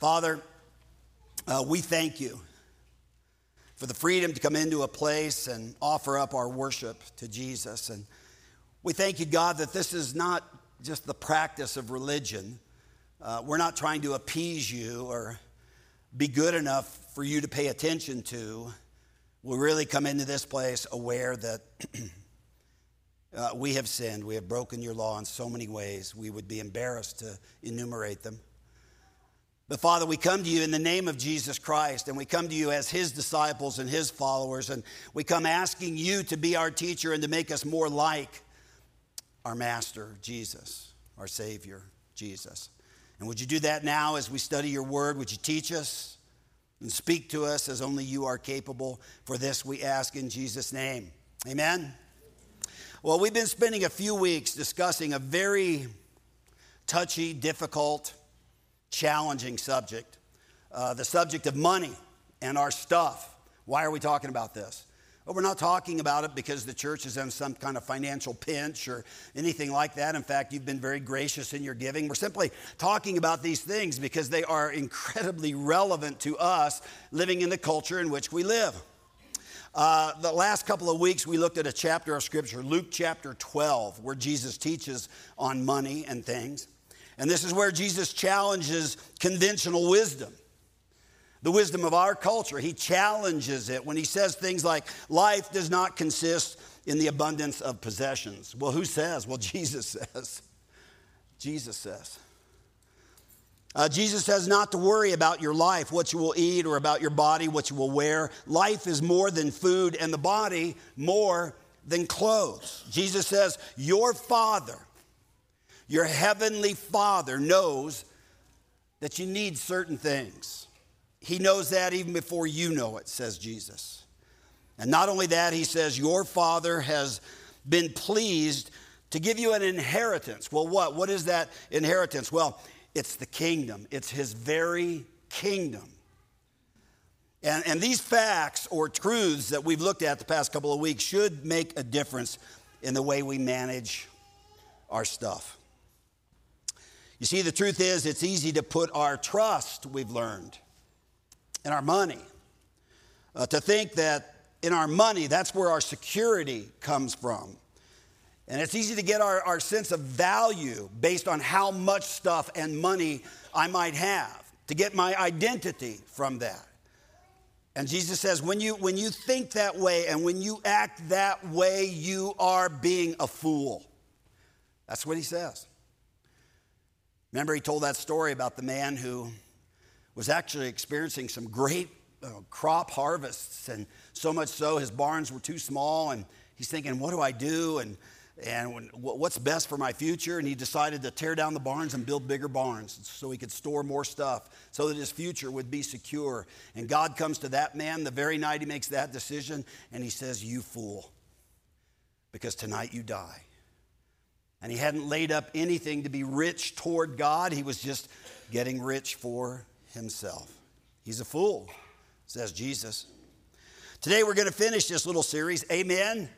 Father, uh, we thank you for the freedom to come into a place and offer up our worship to Jesus. And we thank you, God, that this is not just the practice of religion. Uh, we're not trying to appease you or be good enough for you to pay attention to. We really come into this place aware that uh, we have sinned. We have broken your law in so many ways. We would be embarrassed to enumerate them. But Father, we come to you in the name of Jesus Christ, and we come to you as his disciples and his followers, and we come asking you to be our teacher and to make us more like our Master, Jesus, our Savior, Jesus. And would you do that now as we study your word? Would you teach us and speak to us as only you are capable? For this we ask in Jesus' name. Amen. Well, we've been spending a few weeks discussing a very touchy, difficult, challenging subject uh, the subject of money and our stuff. Why are we talking about this? Well, we're not talking about it because the church is in some kind of financial pinch or anything like that. In fact, you've been very gracious in your giving. We're simply talking about these things because they are incredibly relevant to us living in the culture in which we live. Uh, the last couple of weeks, we looked at a chapter of Scripture, Luke chapter 12, where Jesus teaches on money and things. And this is where Jesus challenges conventional wisdom, the wisdom of our culture. He challenges it when he says things like, Life does not consist in the abundance of possessions. Well, who says? Well, Jesus says. Jesus says. Uh, Jesus says not to worry about your life, what you will eat, or about your body, what you will wear. Life is more than food, and the body more than clothes. Jesus says, Your Father your heavenly Father knows that you need certain things. He knows that even before you know it, says Jesus. And not only that, he says, Your Father has been pleased to give you an inheritance. Well, what? What is that inheritance? Well, it's the kingdom, it's his very kingdom. And, and these facts or truths that we've looked at the past couple of weeks should make a difference in the way we manage our stuff. You see, the truth is, it's easy to put our trust, we've learned, in our money. Uh, to think that in our money, that's where our security comes from. And it's easy to get our, our sense of value based on how much stuff and money I might have, to get my identity from that. And Jesus says, when you, when you think that way and when you act that way, you are being a fool. That's what he says. Remember, he told that story about the man who was actually experiencing some great uh, crop harvests, and so much so his barns were too small, and he's thinking, What do I do? And and what's best for my future? And he decided to tear down the barns and build bigger barns so he could store more stuff so that his future would be secure. And God comes to that man the very night he makes that decision and he says, You fool, because tonight you die. And he hadn't laid up anything to be rich toward God. He was just getting rich for himself. He's a fool, says Jesus. Today we're going to finish this little series. Amen.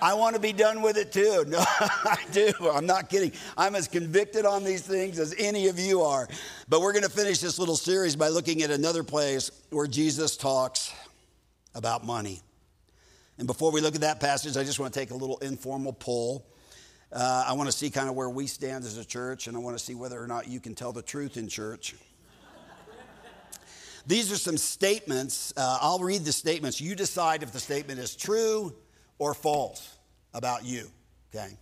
I want to be done with it too. No, I do. I'm not kidding. I'm as convicted on these things as any of you are. But we're going to finish this little series by looking at another place where Jesus talks about money. And before we look at that passage, I just want to take a little informal poll. Uh, I want to see kind of where we stand as a church, and I want to see whether or not you can tell the truth in church. These are some statements. Uh, I'll read the statements. You decide if the statement is true or false about you, okay?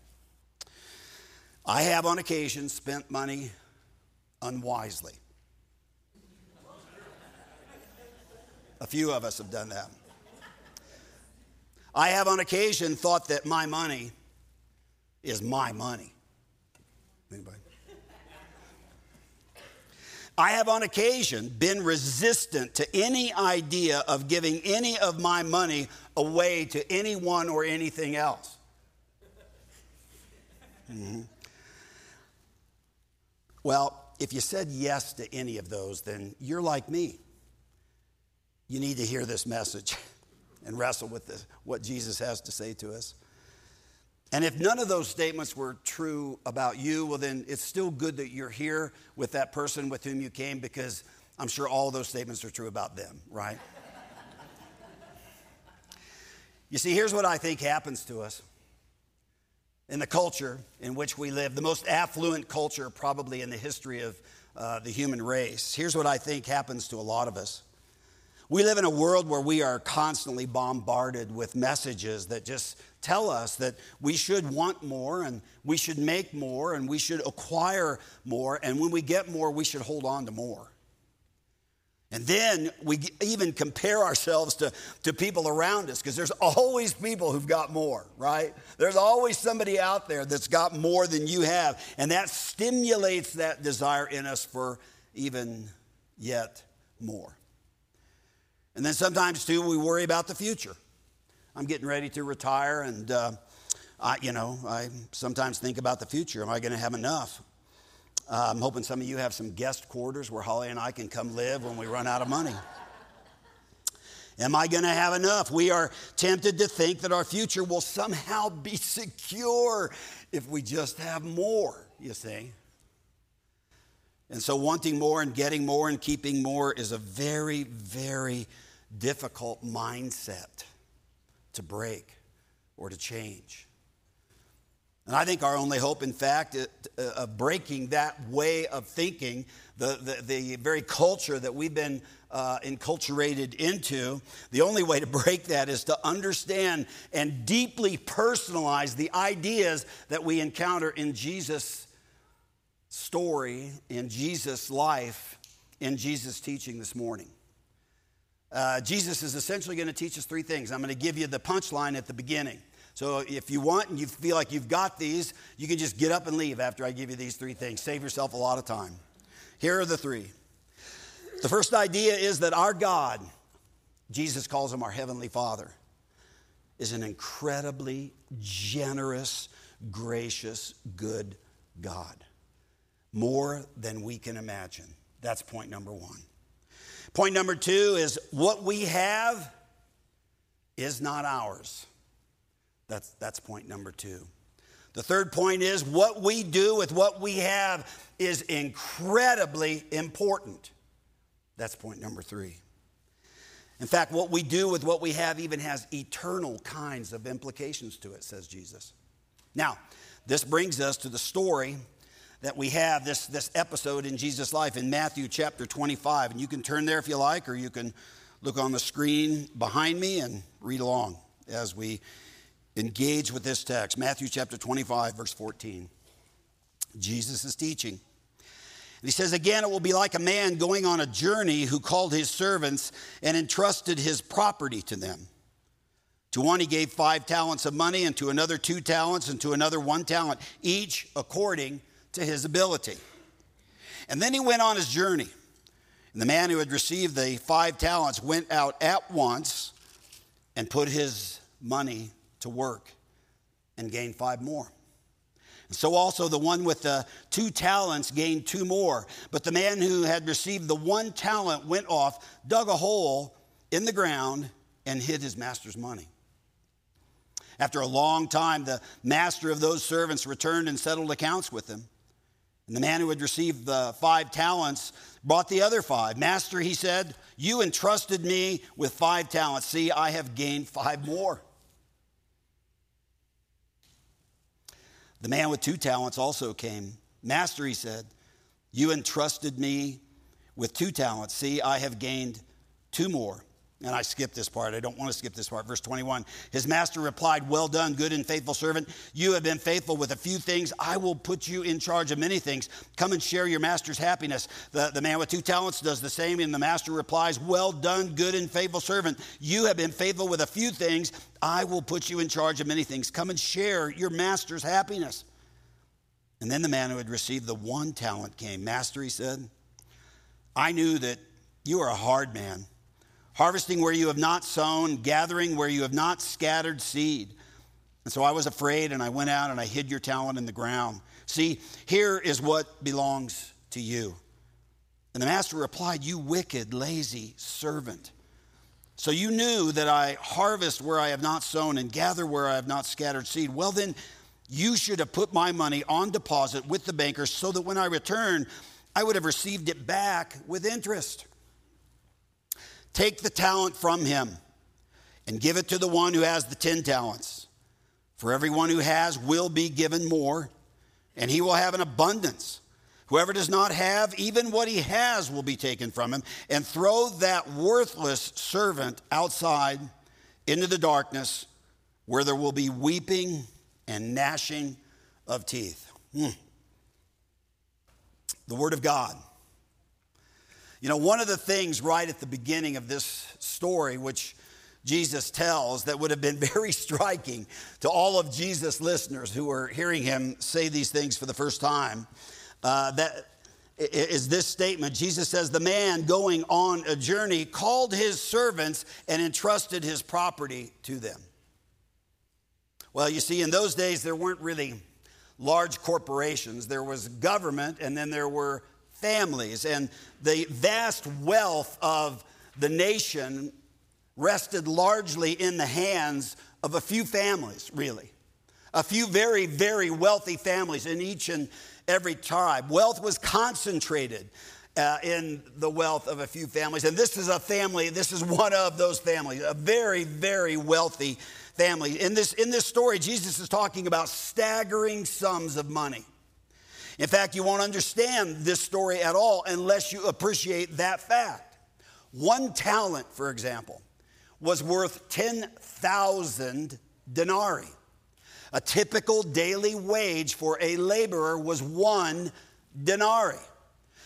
I have on occasion spent money unwisely. A few of us have done that. I have on occasion thought that my money is my money. Anybody? I have on occasion been resistant to any idea of giving any of my money away to anyone or anything else. Mm-hmm. Well, if you said yes to any of those, then you're like me. You need to hear this message and wrestle with this, what Jesus has to say to us. And if none of those statements were true about you, well, then it's still good that you're here with that person with whom you came because I'm sure all those statements are true about them, right? you see, here's what I think happens to us in the culture in which we live, the most affluent culture probably in the history of uh, the human race. Here's what I think happens to a lot of us. We live in a world where we are constantly bombarded with messages that just tell us that we should want more and we should make more and we should acquire more. And when we get more, we should hold on to more. And then we even compare ourselves to, to people around us because there's always people who've got more, right? There's always somebody out there that's got more than you have. And that stimulates that desire in us for even yet more. And then sometimes, too, we worry about the future. I'm getting ready to retire, and, uh, I, you know, I sometimes think about the future. Am I going to have enough? Uh, I'm hoping some of you have some guest quarters where Holly and I can come live when we run out of money. Am I going to have enough? We are tempted to think that our future will somehow be secure if we just have more, you see. And so, wanting more and getting more and keeping more is a very, very difficult mindset to break or to change. And I think our only hope, in fact, uh, of breaking that way of thinking, the, the, the very culture that we've been uh, enculturated into, the only way to break that is to understand and deeply personalize the ideas that we encounter in Jesus' story, in Jesus' life, in Jesus' teaching this morning. Uh, Jesus is essentially going to teach us three things. I'm going to give you the punchline at the beginning. So if you want and you feel like you've got these, you can just get up and leave after I give you these three things. Save yourself a lot of time. Here are the three. The first idea is that our God, Jesus calls him our Heavenly Father, is an incredibly generous, gracious, good God. More than we can imagine. That's point number one. Point number two is what we have is not ours. That's, that's point number two. The third point is what we do with what we have is incredibly important. That's point number three. In fact, what we do with what we have even has eternal kinds of implications to it, says Jesus. Now, this brings us to the story that we have, this, this episode in Jesus' life in Matthew chapter 25. And you can turn there if you like, or you can look on the screen behind me and read along as we engage with this text Matthew chapter 25, verse 14. Jesus is teaching. And he says, Again, it will be like a man going on a journey who called his servants and entrusted his property to them. To one he gave five talents of money, and to another two talents, and to another one talent, each according to his ability. And then he went on his journey. And the man who had received the five talents went out at once and put his money to work and gained five more. And so also the one with the two talents gained two more. But the man who had received the one talent went off, dug a hole in the ground, and hid his master's money. After a long time, the master of those servants returned and settled accounts with them. And the man who had received the five talents brought the other five. Master, he said, You entrusted me with five talents. See, I have gained five more. The man with two talents also came. Master, he said, You entrusted me with two talents. See, I have gained two more. And I skipped this part. I don't want to skip this part. Verse 21. His master replied, Well done, good and faithful servant. You have been faithful with a few things. I will put you in charge of many things. Come and share your master's happiness. The, the man with two talents does the same. And the master replies, Well done, good and faithful servant. You have been faithful with a few things. I will put you in charge of many things. Come and share your master's happiness. And then the man who had received the one talent came. Master, he said, I knew that you are a hard man harvesting where you have not sown, gathering where you have not scattered seed. And so I was afraid, and I went out and I hid your talent in the ground. See, here is what belongs to you. And the master replied, You wicked, lazy servant. So you knew that I harvest where I have not sown and gather where I have not scattered seed. Well, then, You should have put my money on deposit with the bankers so that when I return, I would have received it back with interest. Take the talent from him and give it to the one who has the 10 talents. For everyone who has will be given more, and he will have an abundance. Whoever does not have, even what he has will be taken from him, and throw that worthless servant outside into the darkness where there will be weeping and gnashing of teeth. Hmm. The Word of God. You know, one of the things right at the beginning of this story, which Jesus tells, that would have been very striking to all of Jesus' listeners who were hearing him say these things for the first time, uh, that is this statement. Jesus says, The man going on a journey called his servants and entrusted his property to them. Well, you see, in those days, there weren't really large corporations. There was government, and then there were families. And the vast wealth of the nation rested largely in the hands of a few families, really. A few very, very wealthy families in each and every tribe. Wealth was concentrated uh, in the wealth of a few families. And this is a family, this is one of those families, a very, very wealthy family. In this, in this story, Jesus is talking about staggering sums of money. In fact, you won't understand this story at all unless you appreciate that fact. One talent, for example, was worth 10,000 denarii. A typical daily wage for a laborer was one denarii.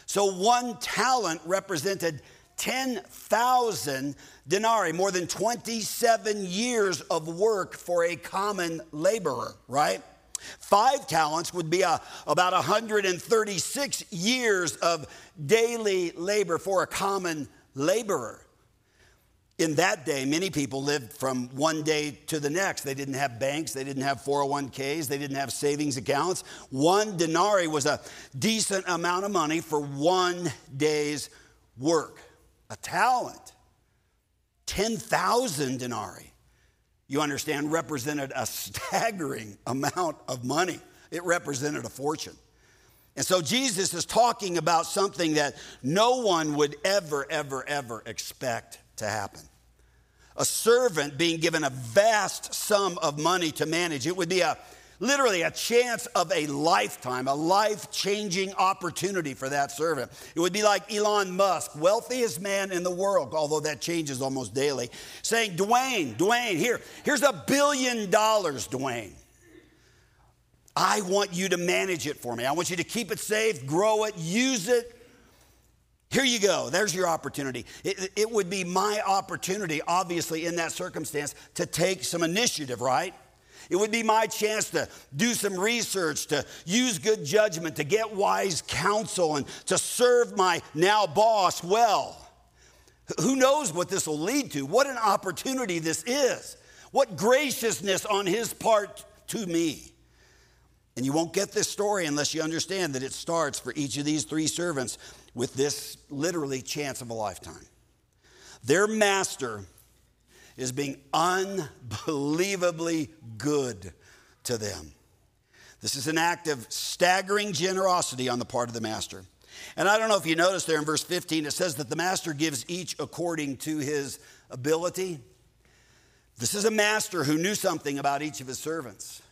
So one talent represented 10,000 denarii, more than 27 years of work for a common laborer, right? Five talents would be a, about 136 years of daily labor for a common laborer. In that day, many people lived from one day to the next. They didn't have banks, they didn't have 401ks, they didn't have savings accounts. One denarii was a decent amount of money for one day's work. A talent, 10,000 denarii, you understand, represented a staggering amount of money. It represented a fortune. And so Jesus is talking about something that no one would ever, ever, ever expect to happen a servant being given a vast sum of money to manage. It would be a literally a chance of a lifetime, a life changing opportunity for that servant. It would be like Elon Musk, wealthiest man in the world, although that changes almost daily, saying, Dwayne, Dwayne, here, here's a billion dollars, Dwayne. I want you to manage it for me. I want you to keep it safe, grow it, use it here you go. There's your opportunity. It, it, would be my opportunity, obviously, in that circumstance, to take some initiative, right? It would be my chance to do some research, to use good judgment, to get wise counsel, and to serve my now boss well. Who knows what this will lead to? What an opportunity this is. What graciousness on his part to me. And you won't get this story unless you understand that it starts for each of these three servants with this literally chance of a lifetime. Their master is being unbelievably good to them. This is an act of staggering generosity on the part of the master. And I don't know if you noticed there in verse 15, it says that the master gives each according to his ability. This is a master who knew something about each of his servants.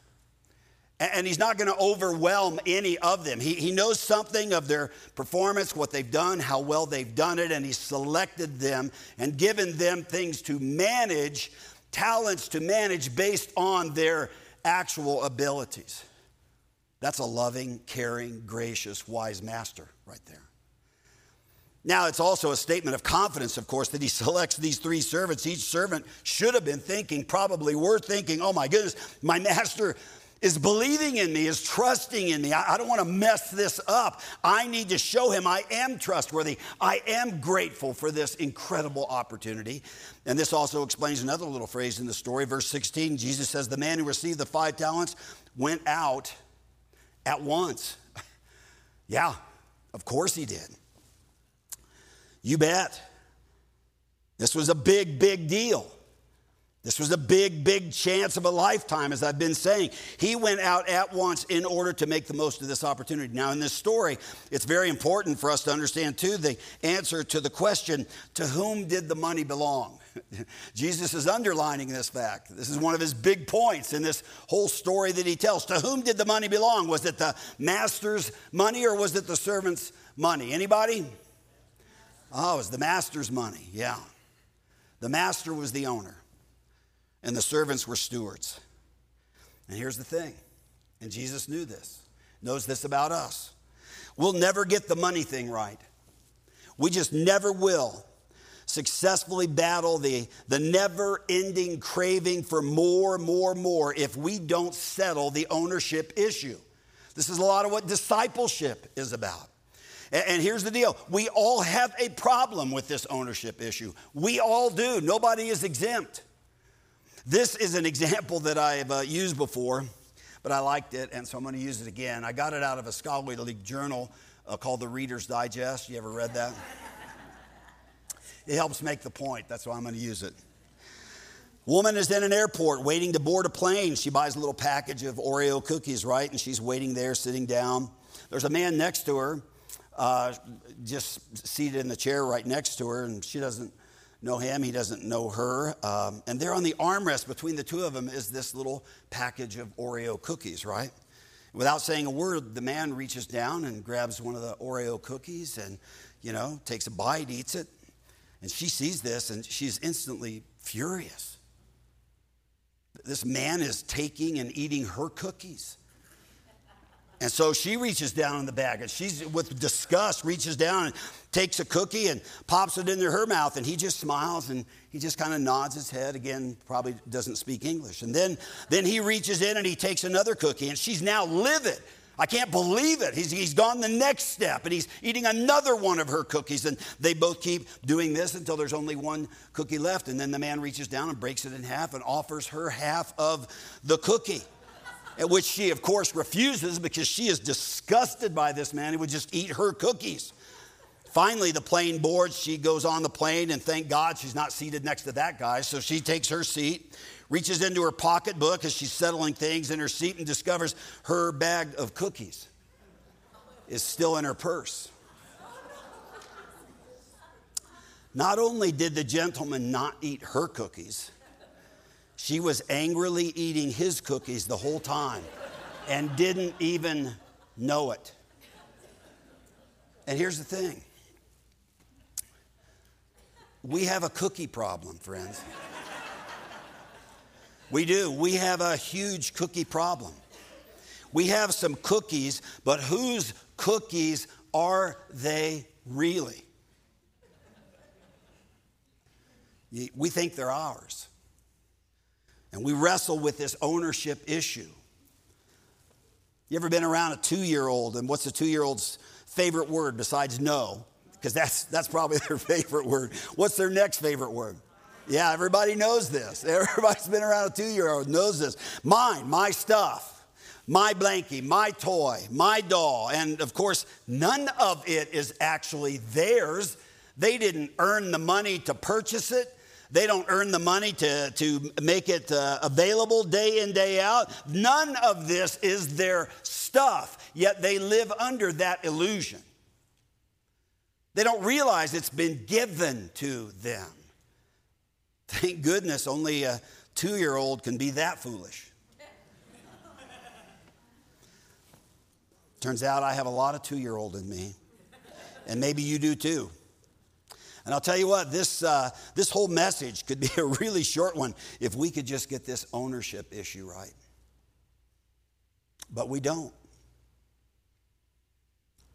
And he's not going to overwhelm any of them. He, he knows something of their performance, what they've done, how well they've done it, and he's selected them and given them things to manage, talents to manage based on their actual abilities. That's a loving, caring, gracious, wise master right there. Now, it's also a statement of confidence, of course, that he selects these three servants. Each servant should have been thinking, probably were thinking, oh my goodness, my master is believing in me, is trusting in me. I, I don't want to mess this up. I need to show him I am trustworthy. I am grateful for this incredible opportunity. And this also explains another little phrase in the story. Verse 16, Jesus says, The man who received the five talents went out at once. yeah, of course he did. You bet. This was a big, big deal. This was a big, big chance of a lifetime, as I've been saying. He went out at once in order to make the most of this opportunity. Now, in this story, it's very important for us to understand, too, the answer to the question to whom did the money belong? Jesus is underlining this fact. This is one of his big points in this whole story that he tells. To whom did the money belong? Was it the master's money or was it the servant's money? Anybody? Oh, it was the master's money, yeah. The master was the owner and the servants were stewards. And here's the thing, and Jesus knew this, knows this about us. We'll never get the money thing right. We just never will successfully battle the, the never ending craving for more, more, more if we don't settle the ownership issue. This is a lot of what discipleship is about. And, and here's the deal we all have a problem with this ownership issue. We all do, nobody is exempt. This is an example that I've uh, used before, but I liked it, and so I'm going to use it again. I got it out of a scholarly league journal uh, called the Reader's Digest. You ever read that? it helps make the point. That's why I'm going to use it. Woman is in an airport waiting to board a plane. She buys a little package of Oreo cookies, right? And she's waiting there, sitting down. There's a man next to her, uh, just seated in the chair right next to her, and she doesn't know him, he doesn't know her. Um, and there on the armrest between the two of them is this little package of Oreo cookies, right? Without saying a word, the man reaches down and grabs one of the Oreo cookies and, you know, takes a bite, eats it. And she sees this and she's instantly furious. This man is taking and eating her cookies. And so she reaches down in the bag and she's with disgust reaches down and takes a cookie and pops it into her mouth and he just smiles and he just kind of nods his head again probably doesn't speak English. And then then he reaches in and he takes another cookie and she's now livid. I can't believe it. He's, he's gone the next step and he's eating another one of her cookies. And they both keep doing this until there's only one cookie left. And then the man reaches down and breaks it in half and offers her half of the cookie which she, of course, refuses because she is disgusted by this man who would just eat her cookies. Finally, the plane boards. She goes on the plane, and thank God she's not seated next to that guy. So she takes her seat, reaches into her pocketbook as she's settling things in her seat, and discovers her bag of cookies is still in her purse. Not only did the gentleman not eat her cookies, she was angrily eating his cookies the whole time and didn't even know it. And here's the thing we have a cookie problem, friends. We do. We have a huge cookie problem. We have some cookies, but whose cookies are they really? We think they're ours. And we wrestle with this ownership issue. You ever been around a two year old, and what's a two year old's favorite word besides no? Because that's, that's probably their favorite word. What's their next favorite word? Yeah, everybody knows this. Everybody's been around a two year old knows this. Mine, my stuff my blankie, my toy, my doll. And of course, none of it is actually theirs. They didn't earn the money to purchase it. They don't earn the money to, to make it uh, available day in, day out. None of this is their stuff, yet they live under that illusion. They don't realize it's been given to them. Thank goodness only a two year old can be that foolish. Turns out I have a lot of two year old in me, and maybe you do too. And I'll tell you what, this, uh, this whole message could be a really short one if we could just get this ownership issue right. But we don't.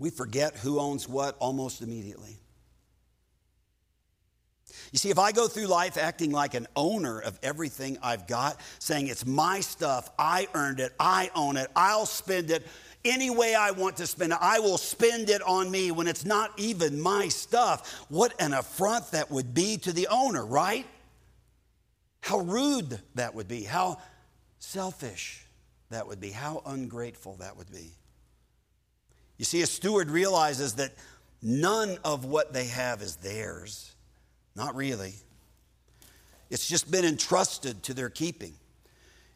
We forget who owns what almost immediately. You see, if I go through life acting like an owner of everything I've got, saying it's my stuff, I earned it, I own it, I'll spend it, any way I want to spend it. I will spend it on me when it's not even my stuff. What an affront that would be to the owner, right? How rude that would be. How selfish that would be. How ungrateful that would be. You see, a steward realizes that none of what they have is theirs. Not really. It's just been entrusted to their keeping.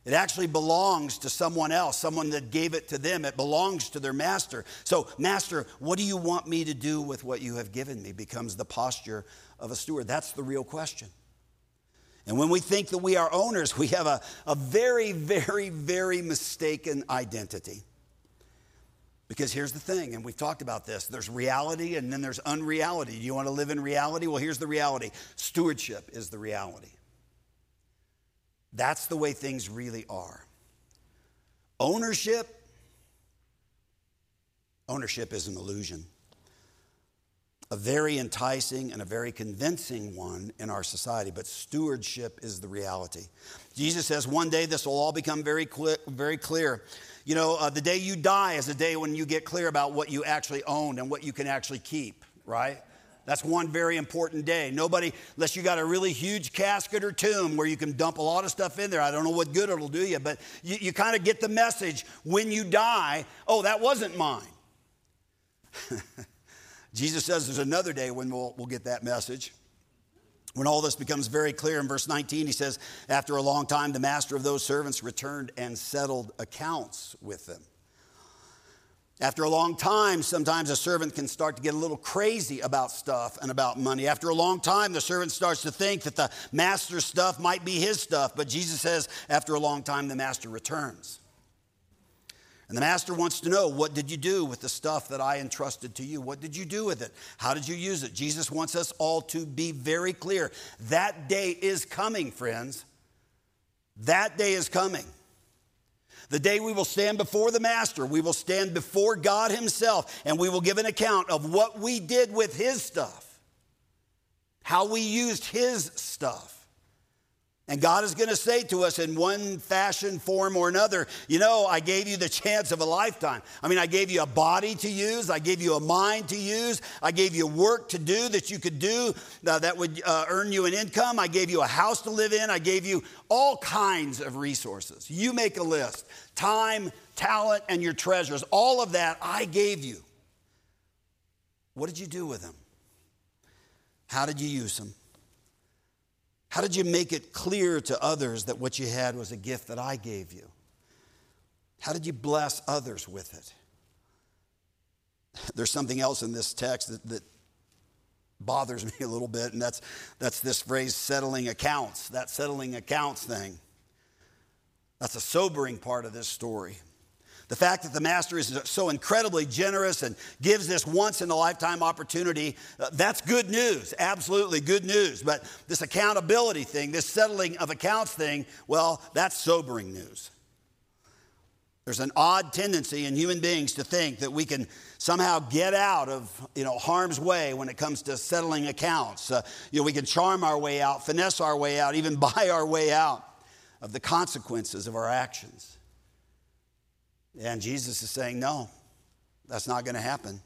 It actually belongs to someone else, someone that gave it to them. It belongs to their master. So, Master, what do you want me to do with what you have given me? becomes the posture of a steward. That's the real question. And when we think that we are owners, we have a, a very, very, very mistaken identity. Because here's the thing, and we've talked about this there's reality and then there's unreality. Do you want to live in reality? Well, here's the reality stewardship is the reality. That's the way things really are. Ownership, ownership is an illusion. A very enticing and a very convincing one in our society, but stewardship is the reality. Jesus says one day this will all become very clear. Very clear. You know, uh, the day you die is the day when you get clear about what you actually own and what you can actually keep, right? That's one very important day. Nobody, unless you got a really huge casket or tomb where you can dump a lot of stuff in there, I don't know what good it'll do you, but you, you kind of get the message when you die oh, that wasn't mine. Jesus says there's another day when we'll, we'll get that message. When all this becomes very clear in verse 19, he says, After a long time, the master of those servants returned and settled accounts with them. After a long time, sometimes a servant can start to get a little crazy about stuff and about money. After a long time, the servant starts to think that the master's stuff might be his stuff. But Jesus says, after a long time, the master returns. And the master wants to know, what did you do with the stuff that I entrusted to you? What did you do with it? How did you use it? Jesus wants us all to be very clear. That day is coming, friends. That day is coming. The day we will stand before the Master, we will stand before God Himself, and we will give an account of what we did with His stuff, how we used His stuff. And God is going to say to us in one fashion, form, or another, you know, I gave you the chance of a lifetime. I mean, I gave you a body to use, I gave you a mind to use, I gave you work to do that you could do uh, that would uh, earn you an income, I gave you a house to live in, I gave you all kinds of resources. You make a list time, talent, and your treasures. All of that I gave you. What did you do with them? How did you use them? How did you make it clear to others that what you had was a gift that I gave you? How did you bless others with it? There's something else in this text that, that bothers me a little bit, and that's, that's this phrase settling accounts, that settling accounts thing. That's a sobering part of this story. The fact that the master is so incredibly generous and gives this once in a lifetime opportunity, uh, that's good news, absolutely good news. But this accountability thing, this settling of accounts thing, well, that's sobering news. There's an odd tendency in human beings to think that we can somehow get out of you know, harm's way when it comes to settling accounts. Uh, you know, we can charm our way out, finesse our way out, even buy our way out of the consequences of our actions. And Jesus is saying, no, that's not going to happen.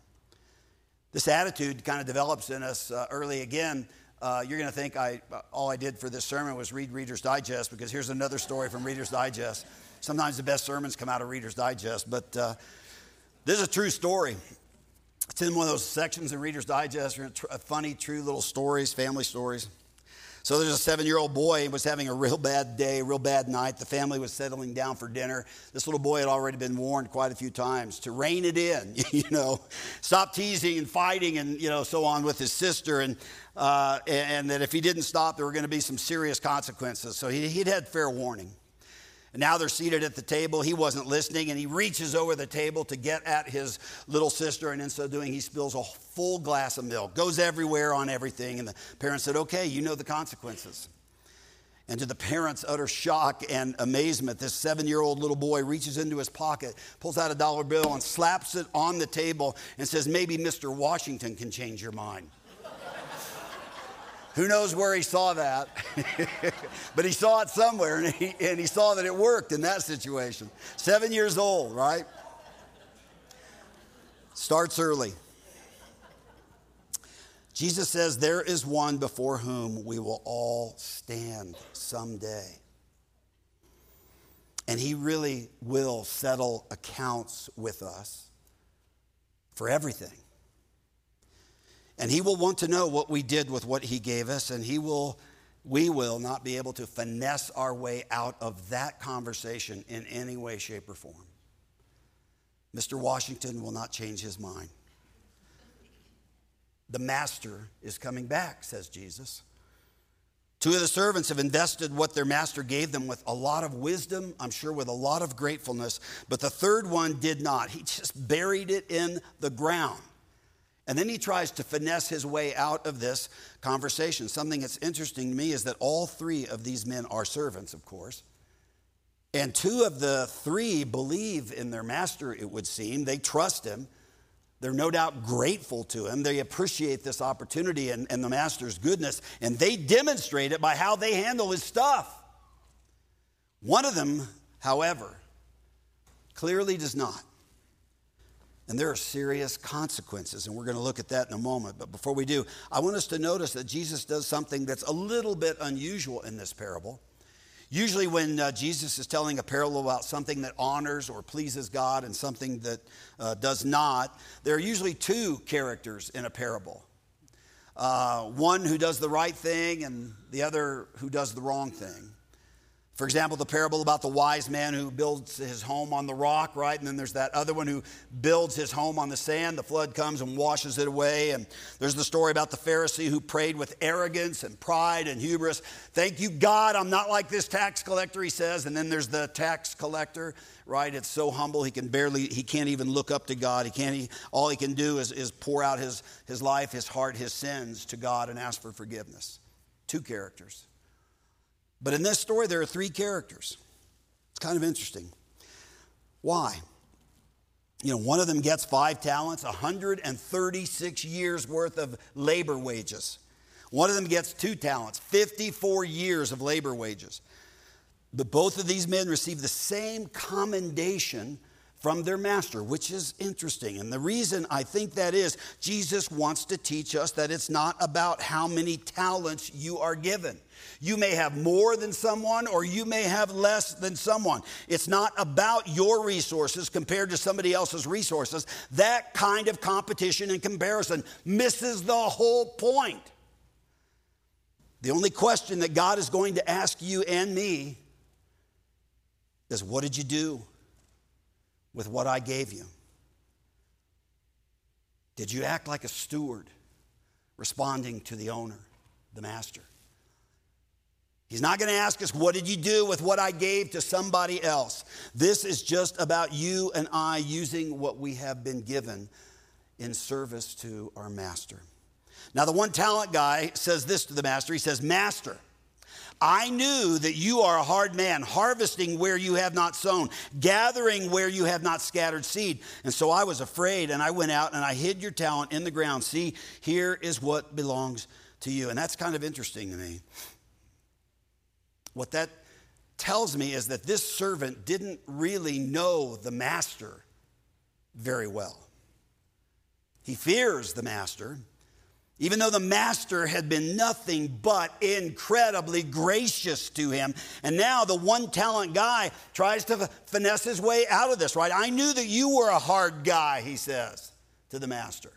This attitude kind of develops in us uh, early again. Uh, you're going to think I, all I did for this sermon was read Reader's Digest because here's another story from Reader's Digest. Sometimes the best sermons come out of Reader's Digest, but uh, this is a true story. It's in one of those sections in Reader's Digest, funny, true little stories, family stories. So there's a seven year old boy was having a real bad day, real bad night. The family was settling down for dinner. This little boy had already been warned quite a few times to rein it in, you know, stop teasing and fighting and, you know, so on with his sister. And, uh, and that if he didn't stop, there were going to be some serious consequences. So he, he'd had fair warning. Now they're seated at the table. He wasn't listening, and he reaches over the table to get at his little sister. And in so doing, he spills a full glass of milk, goes everywhere on everything. And the parents said, Okay, you know the consequences. And to the parents' utter shock and amazement, this seven year old little boy reaches into his pocket, pulls out a dollar bill, and slaps it on the table and says, Maybe Mr. Washington can change your mind. Who knows where he saw that? but he saw it somewhere and he, and he saw that it worked in that situation. Seven years old, right? Starts early. Jesus says, There is one before whom we will all stand someday. And he really will settle accounts with us for everything. And He will want to know what we did with what He gave us, and He will we will not be able to finesse our way out of that conversation in any way, shape, or form. Mr. Washington will not change his mind. The master is coming back, says Jesus. Two of the servants have invested what their master gave them with a lot of wisdom, I'm sure with a lot of gratefulness, but the third one did not. He just buried it in the ground. And then he tries to finesse his way out of this conversation. Something that's interesting to me is that all three of these men are servants, of course. And two of the three believe in their master, it would seem. They trust him. They're no doubt grateful to him. They appreciate this opportunity and, and the master's goodness, and they demonstrate it by how they handle his stuff. One of them, however, clearly does not. And there are serious consequences, and we're going to look at that in a moment. But before we do, I want us to notice that Jesus does something that's a little bit unusual in this parable. Usually, when uh, Jesus is telling a parable about something that honors or pleases God and something that uh, does not, there are usually two characters in a parable uh, one who does the right thing and the other who does the wrong thing. For example, the parable about the wise man who builds his home on the rock, right? And then there's that other one who builds his home on the sand. The flood comes and washes it away. And there's the story about the Pharisee who prayed with arrogance and pride and hubris. Thank you, God, I'm not like this tax collector, he says. And then there's the tax collector, right? It's so humble he can barely, he can't even look up to God. He can't, he, all he can do is, is pour out his, his life, his heart, his sins to God and ask for forgiveness. Two characters. But in this story, there are three characters. It's kind of interesting. Why? You know, one of them gets five talents, 136 years worth of labor wages. One of them gets two talents, 54 years of labor wages. But both of these men receive the same commendation from their master, which is interesting. And the reason I think that is, Jesus wants to teach us that it's not about how many talents you are given. You may have more than someone or you may have less than someone. It's not about your resources compared to somebody else's resources. That kind of competition and comparison misses the whole point. The only question that God is going to ask you and me is what did you do? With what I gave you? Did you act like a steward responding to the owner, the master? He's not going to ask us, What did you do with what I gave to somebody else? This is just about you and I using what we have been given in service to our master. Now, the one talent guy says this to the master He says, Master, I knew that you are a hard man, harvesting where you have not sown, gathering where you have not scattered seed. And so I was afraid, and I went out and I hid your talent in the ground. See, here is what belongs to you. And that's kind of interesting to me. What that tells me is that this servant didn't really know the master very well. He fears the master, even though the master had been nothing but incredibly gracious to him. And now the one talent guy tries to finesse his way out of this, right? I knew that you were a hard guy, he says to the master.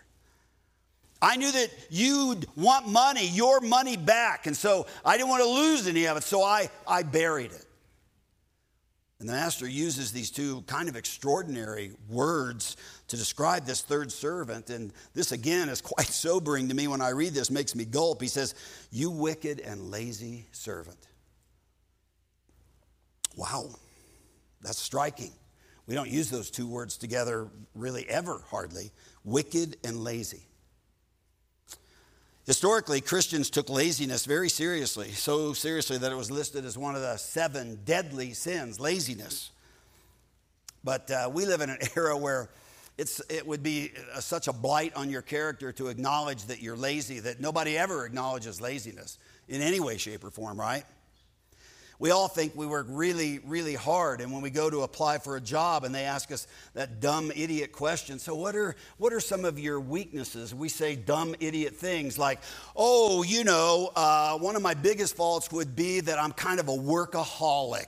I knew that you'd want money, your money back. And so I didn't want to lose any of it, so I, I buried it. And the master uses these two kind of extraordinary words to describe this third servant. And this, again, is quite sobering to me when I read this, makes me gulp. He says, You wicked and lazy servant. Wow, that's striking. We don't use those two words together really ever, hardly. Wicked and lazy. Historically, Christians took laziness very seriously, so seriously that it was listed as one of the seven deadly sins laziness. But uh, we live in an era where it's, it would be a, such a blight on your character to acknowledge that you're lazy that nobody ever acknowledges laziness in any way, shape, or form, right? We all think we work really, really hard. And when we go to apply for a job and they ask us that dumb idiot question, so what are, what are some of your weaknesses? We say dumb idiot things like, oh, you know, uh, one of my biggest faults would be that I'm kind of a workaholic.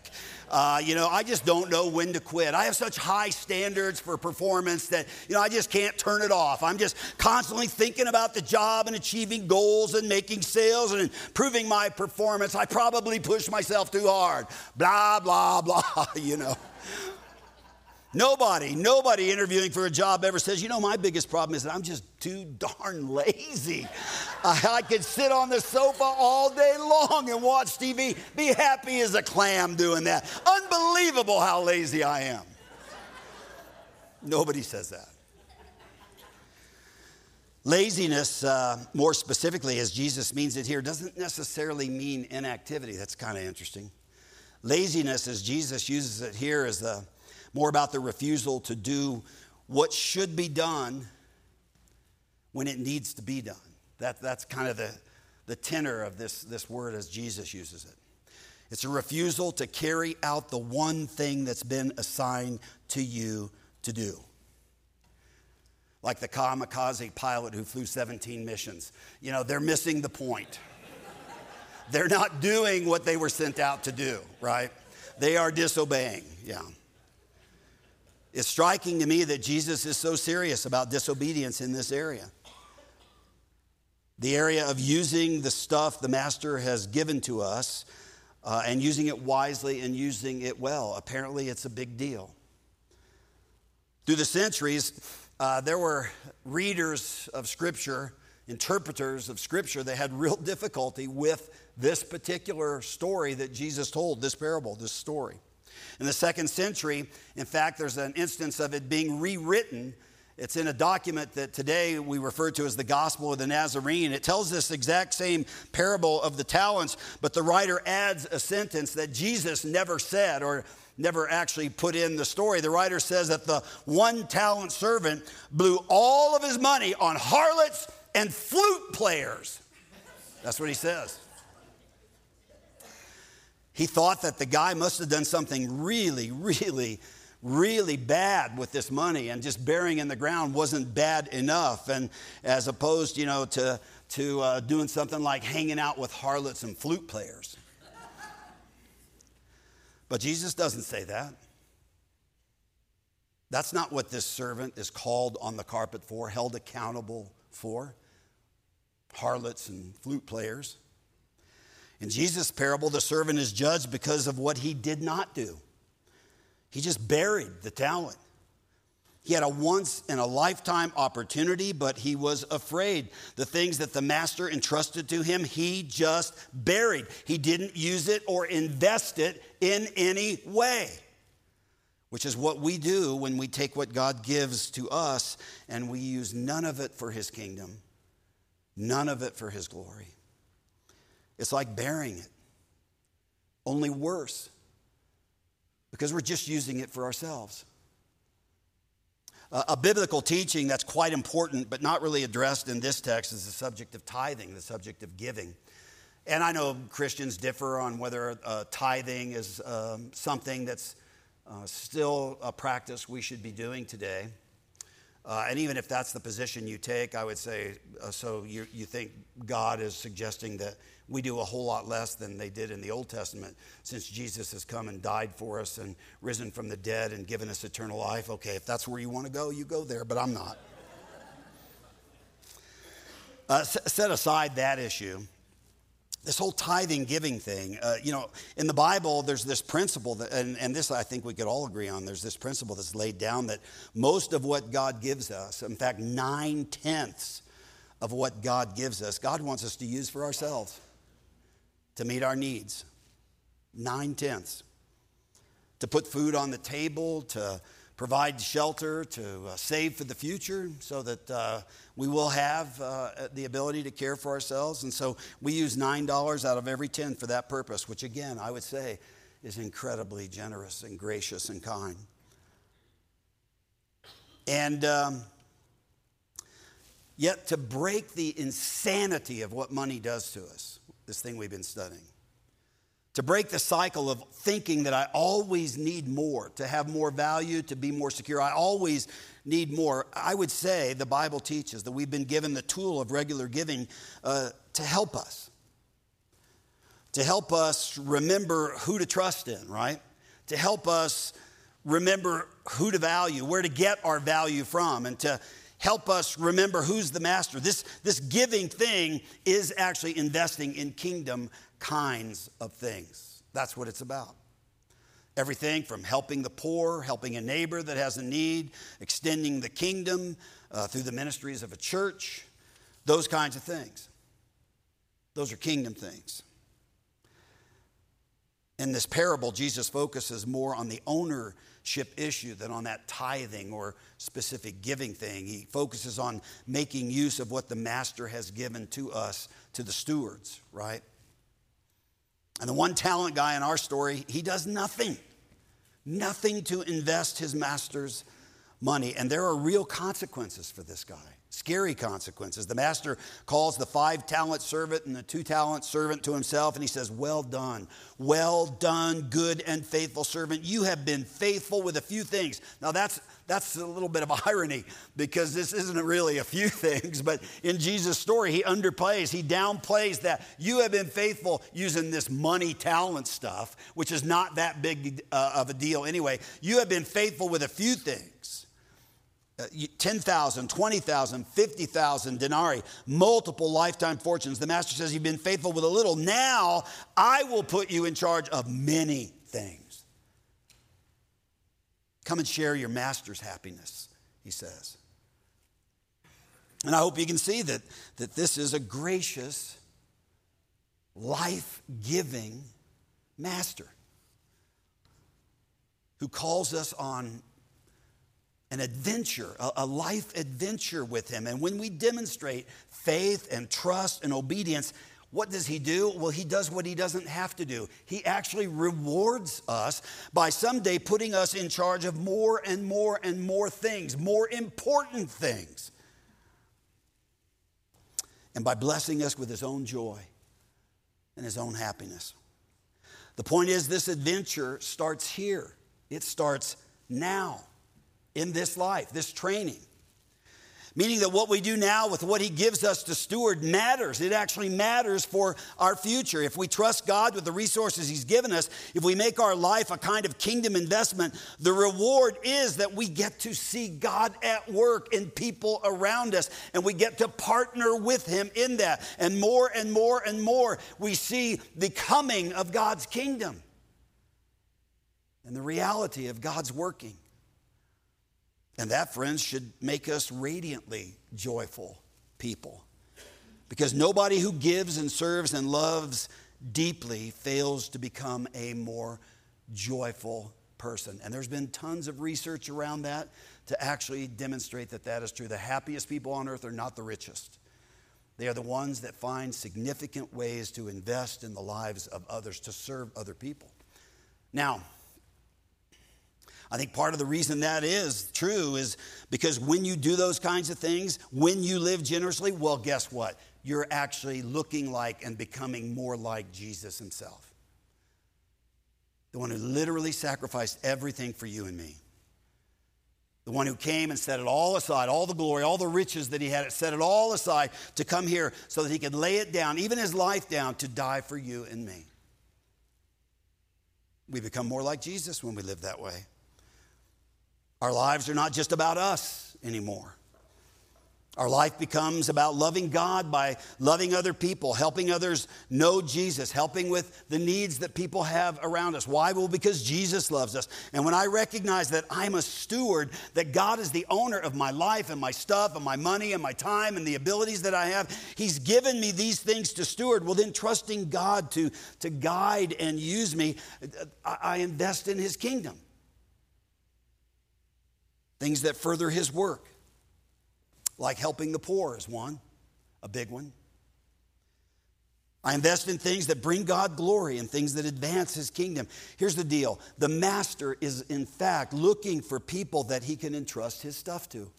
Uh, you know, I just don't know when to quit. I have such high standards for performance that, you know, I just can't turn it off. I'm just constantly thinking about the job and achieving goals and making sales and improving my performance. I probably push myself too hard. Blah, blah, blah, you know. Nobody, nobody interviewing for a job ever says, you know, my biggest problem is that I'm just too darn lazy. I, I could sit on the sofa all day long and watch TV, be happy as a clam doing that. Unbelievable how lazy I am. Nobody says that. Laziness, uh, more specifically, as Jesus means it here, doesn't necessarily mean inactivity. That's kind of interesting. Laziness, as Jesus uses it here, is the more about the refusal to do what should be done when it needs to be done. That, that's kind of the, the tenor of this, this word as Jesus uses it. It's a refusal to carry out the one thing that's been assigned to you to do. Like the kamikaze pilot who flew 17 missions. You know, they're missing the point. they're not doing what they were sent out to do, right? They are disobeying, yeah. It's striking to me that Jesus is so serious about disobedience in this area. The area of using the stuff the Master has given to us uh, and using it wisely and using it well. Apparently, it's a big deal. Through the centuries, uh, there were readers of Scripture, interpreters of Scripture that had real difficulty with this particular story that Jesus told, this parable, this story. In the second century, in fact, there's an instance of it being rewritten. It's in a document that today we refer to as the Gospel of the Nazarene. It tells this exact same parable of the talents, but the writer adds a sentence that Jesus never said or never actually put in the story. The writer says that the one talent servant blew all of his money on harlots and flute players. That's what he says. He thought that the guy must have done something really, really, really bad with this money, and just burying in the ground wasn't bad enough. And as opposed, you know, to, to uh, doing something like hanging out with harlots and flute players. But Jesus doesn't say that. That's not what this servant is called on the carpet for, held accountable for harlots and flute players. In Jesus' parable, the servant is judged because of what he did not do. He just buried the talent. He had a once in a lifetime opportunity, but he was afraid. The things that the master entrusted to him, he just buried. He didn't use it or invest it in any way, which is what we do when we take what God gives to us and we use none of it for his kingdom, none of it for his glory. It's like bearing it, only worse, because we're just using it for ourselves. a biblical teaching that's quite important, but not really addressed in this text, is the subject of tithing, the subject of giving. And I know Christians differ on whether uh, tithing is um, something that's uh, still a practice we should be doing today. Uh, and even if that's the position you take, I would say, uh, so you, you think God is suggesting that we do a whole lot less than they did in the Old Testament since Jesus has come and died for us and risen from the dead and given us eternal life. Okay, if that's where you want to go, you go there, but I'm not. Uh, set aside that issue. This whole tithing giving thing, uh, you know, in the Bible, there's this principle, that, and, and this I think we could all agree on. There's this principle that's laid down that most of what God gives us, in fact, nine tenths of what God gives us, God wants us to use for ourselves to meet our needs. Nine tenths. To put food on the table, to provide shelter, to uh, save for the future so that uh, we will have uh, the ability to care for ourselves. And so we use $9 out of every 10 for that purpose, which again, I would say is incredibly generous and gracious and kind. And um, yet, to break the insanity of what money does to us, this thing we've been studying. To break the cycle of thinking that I always need more, to have more value, to be more secure. I always need more. I would say the Bible teaches that we've been given the tool of regular giving uh, to help us, to help us remember who to trust in, right? to help us remember who to value, where to get our value from, and to help us remember who's the master. This, this giving thing is actually investing in kingdom kinds of things. That's what it's about. Everything from helping the poor, helping a neighbor that has a need, extending the kingdom uh, through the ministries of a church, those kinds of things. Those are kingdom things. In this parable, Jesus focuses more on the ownership issue than on that tithing or specific giving thing. He focuses on making use of what the master has given to us, to the stewards, right? And the one talent guy in our story, he does nothing, nothing to invest his master's money. And there are real consequences for this guy scary consequences. The master calls the five talent servant and the two talent servant to himself, and he says, Well done, well done, good and faithful servant. You have been faithful with a few things. Now, that's, that's a little bit of irony because this isn't really a few things, but in Jesus' story, he underplays, he downplays that you have been faithful using this money talent stuff, which is not that big uh, of a deal anyway. You have been faithful with a few things. Uh, 10,000, 20,000, 50,000 denarii, multiple lifetime fortunes. The master says, You've been faithful with a little. Now I will put you in charge of many things. Come and share your master's happiness, he says. And I hope you can see that, that this is a gracious, life giving master who calls us on an adventure, a, life adventure with Him. And when we demonstrate faith and trust and obedience, what does He do? Well, He does what He doesn't have to do. He actually rewards us by someday putting us in charge of more and more and more things, more important things. And by blessing us with His own joy and His own happiness. The point is, this adventure starts here, it starts now in this life, this training. Meaning that what we do now with what He gives us to steward matters. It actually matters for our future. If we trust God with the resources He's given us, if we make our life a kind of kingdom investment, the reward is that we get to see God at work in people around us and we get to partner with Him in that. And more and more and more, we see the coming of God's kingdom and the reality of God's working. And that, friends, should make us radiantly joyful people. Because nobody who gives and serves and loves deeply fails to become a more joyful person. And there's been tons of research around that to actually demonstrate that that is true. The happiest people on earth are not the richest, they are the ones that find significant ways to invest in the lives of others, to serve other people. Now, I think part of the reason that is true is because when you do those kinds of things, when you live generously, well, guess what? You're actually looking like and becoming more like Jesus himself. The one who literally sacrificed everything for you and me. The one who came and set it all aside, all the glory, all the riches that he had, set it all aside to come here so that he could lay it down, even his life down, to die for you and me. We become more like Jesus when we live that way. Our lives are not just about us anymore. Our life becomes about loving God by loving other people, helping others know Jesus, helping with the needs that people have around us. Why? Well, because Jesus loves us. And when I recognize that I'm a steward, that God is the owner of my life and my stuff and my money and my time and the abilities that I have, He's given me these things to steward. Well, then trusting God to, to guide and use me, I, I invest in His kingdom things that further his work, like helping the poor is one, a big one. I invest in things that bring God glory and things that advance his kingdom. Here's the deal the master is, in fact, looking for people that he can entrust his stuff to,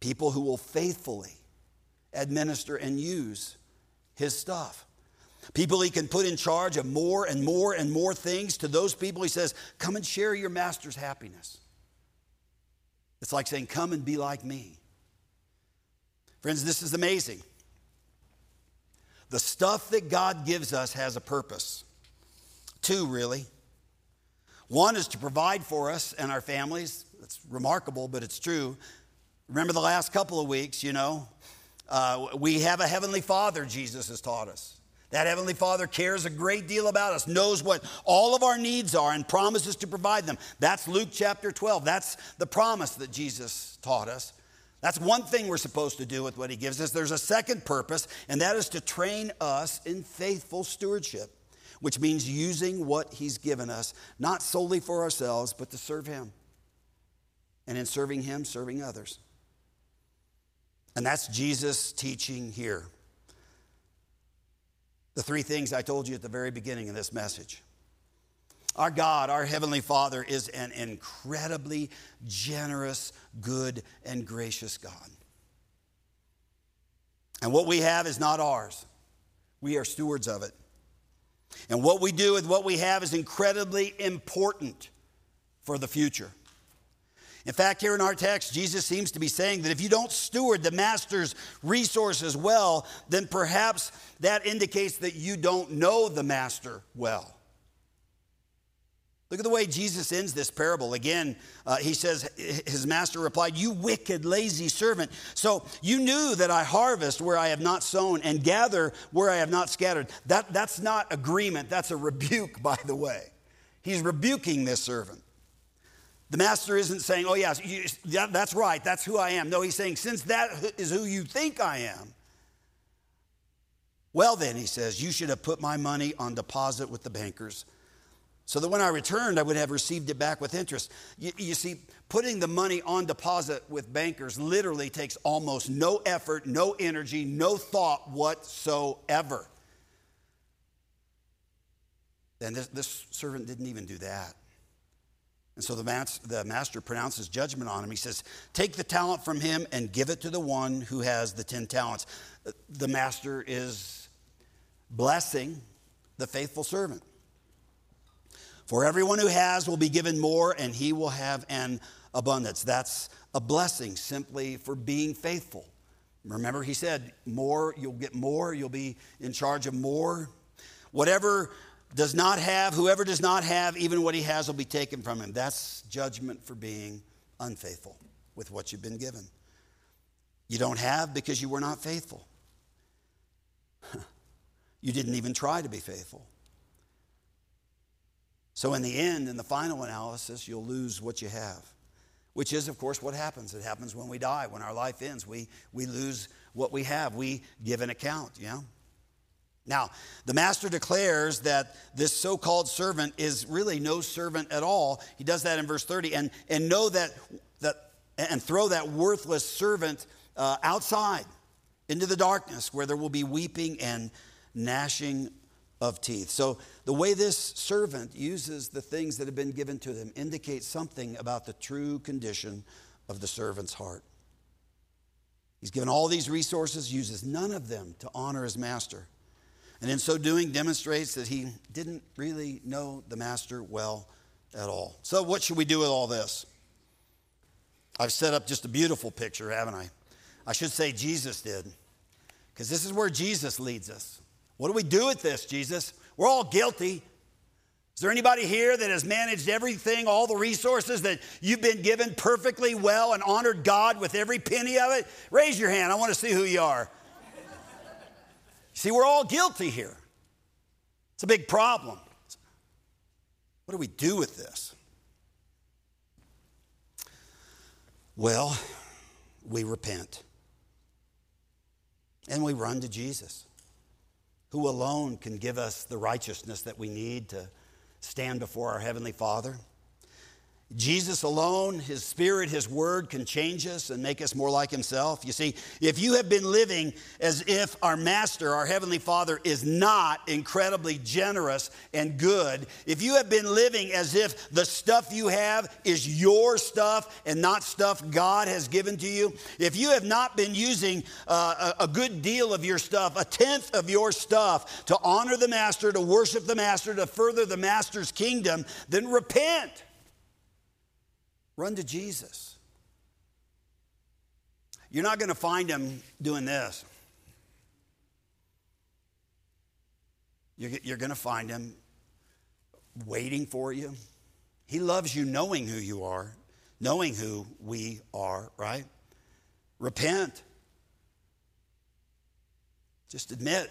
people who will faithfully administer and use his stuff. People he can put in charge of more and more and more things. To those people, he says, Come and share your master's happiness. It's like saying, Come and be like me. Friends, this is amazing. The stuff that God gives us has a purpose. Two, really. One is to provide for us and our families. That's remarkable, but it's true. Remember the last couple of weeks, you know, uh, we have a heavenly Father, Jesus has taught us. That heavenly Father cares a great deal about us, knows what all of our needs are, and promises to provide them. That's Luke chapter 12. That's the promise that Jesus taught us. That's one thing we're supposed to do with what he gives us. There's a second purpose, and that is to train us in faithful stewardship, which means using what he's given us, not solely for ourselves, but to serve him. And in serving him, serving others. And that's Jesus' teaching here. The three things I told you at the very beginning of this message. Our God, our Heavenly Father, is an incredibly generous, good, and gracious God. And what we have is not ours, we are stewards of it. And what we do with what we have is incredibly important for the future. In fact, here in our text, Jesus seems to be saying that if you don't steward the master's resources well, then perhaps that indicates that you don't know the master well. Look at the way Jesus ends this parable. Again, uh, he says, His master replied, You wicked, lazy servant. So you knew that I harvest where I have not sown and gather where I have not scattered. That, that's not agreement, that's a rebuke, by the way. He's rebuking this servant. The master isn't saying, Oh, yes, you, yeah, that's right, that's who I am. No, he's saying, Since that is who you think I am, well, then, he says, You should have put my money on deposit with the bankers so that when I returned, I would have received it back with interest. You, you, see, putting the money on deposit with bankers literally takes almost no effort, no energy, no thought whatsoever. And this, this servant didn't even do that. And so the, mas- the master pronounces judgment on him. He says, Take the talent from him and give it to the one who has the 10 talents. Uh, the master is blessing the faithful servant. For everyone who has will be given more, and he will have an abundance. That's a blessing simply for being faithful. Remember, he said, more, you'll get more, you'll be in charge of more. Whatever does not have, whoever does not have, even what he has will be taken from him. That's judgment for being unfaithful with what you've been given. You don't have because you were not faithful. you didn't even try to be faithful. So, in the end, in the final analysis, you'll lose what you have, which is, of course, what happens. It happens when we die, when our life ends. We, we lose what we have. We give an account, yeah? Now, the master declares that this so called servant is really no servant at all. He does that in verse 30. And, and know that, that, and throw that worthless servant uh, outside into the darkness where there will be weeping and gnashing of teeth. So, the way this servant uses the things that have been given to them indicates something about the true condition of the servant's heart. He's given all these resources, uses none of them to honor his master. And in so doing, demonstrates that he didn't really know the master well at all. So, what should we do with all this? I've set up just a beautiful picture, haven't I? I should say Jesus did, because this is where Jesus leads us. What do we do with this, Jesus? We're all guilty. Is there anybody here that has managed everything, all the resources that you've been given perfectly well and honored God with every penny of it? Raise your hand. I want to see who you are. See, we're all guilty here. It's a big problem. What do we do with this? Well, we repent and we run to Jesus who alone can give us the righteousness that we need to stand before our Heavenly Father. Jesus alone, His Spirit, His Word can change us and make us more like Himself. You see, if you have been living as if our Master, our Heavenly Father, is not incredibly generous and good, if you have been living as if the stuff you have is your stuff and not stuff God has given to you, if you have not been using uh, a, a good deal of your stuff, a tenth of your stuff, to honor the Master, to worship the Master, to further the Master's kingdom, then repent. Run to Jesus. You're not going to find him doing this. You're, you're going to find him waiting for you, He loves you knowing who you are, knowing who we are, right? Repent. Just admit,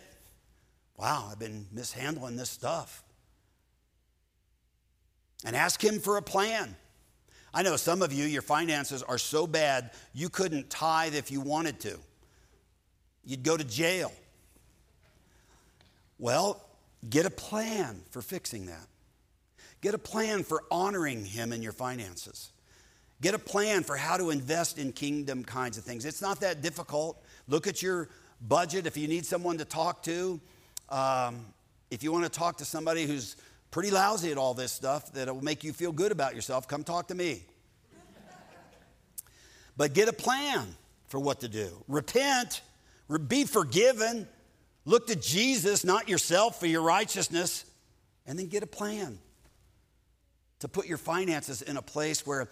wow, I've been mishandling this stuff. And ask Him for a plan. I know some of you, your finances are so bad, you couldn't tithe if you wanted to. You'd go to jail. Well, get a plan for fixing that. Get a plan for honoring Him in your finances. Get a plan for how to invest in kingdom kinds of things. It's not that difficult. Look at your budget. If you need someone to talk to, um, if you want to talk to somebody who's pretty lousy at all this stuff that will make you feel good about yourself, come talk to me. but get a plan for what to do. Repent, be forgiven, look to Jesus, not yourself, for your righteousness, and then get a plan to put your finances in a place where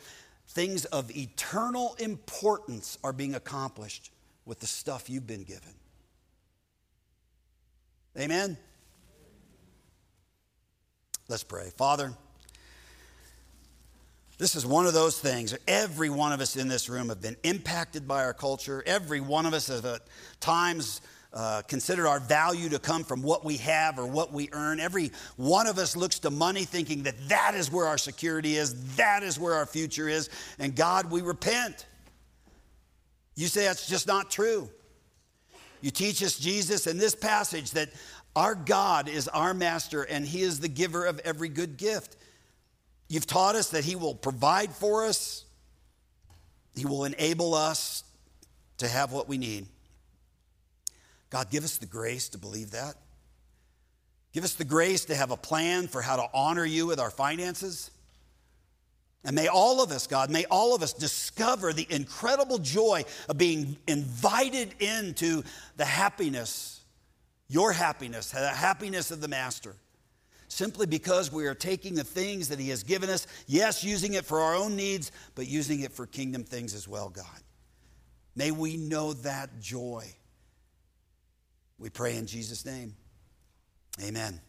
things of eternal importance are being accomplished with the stuff you've been given. Amen? Let's pray. Father, this is one of those things. Every one of us in this room have been impacted by our culture. Every one of us has at times uh, considered our value to come from what we have or what we earn. Every one of us looks to money thinking that that is where our security is, that is where our future is. And God, we repent. You say that's just not true. You teach us, Jesus, in this passage that our God is our master and he is the giver of every good gift. You've taught us that he will provide for us, he will enable us to have what we need. God, give us the grace to believe that. Give us the grace to have a plan for how to honor you with our finances. And may all of us, God, may all of us discover the incredible joy of being invited into the happiness, your happiness, the happiness of the Master, simply because we are taking the things that He has given us, yes, using it for our own needs, but using it for kingdom things as well, God. May we know that joy. We pray in Jesus' name. Amen.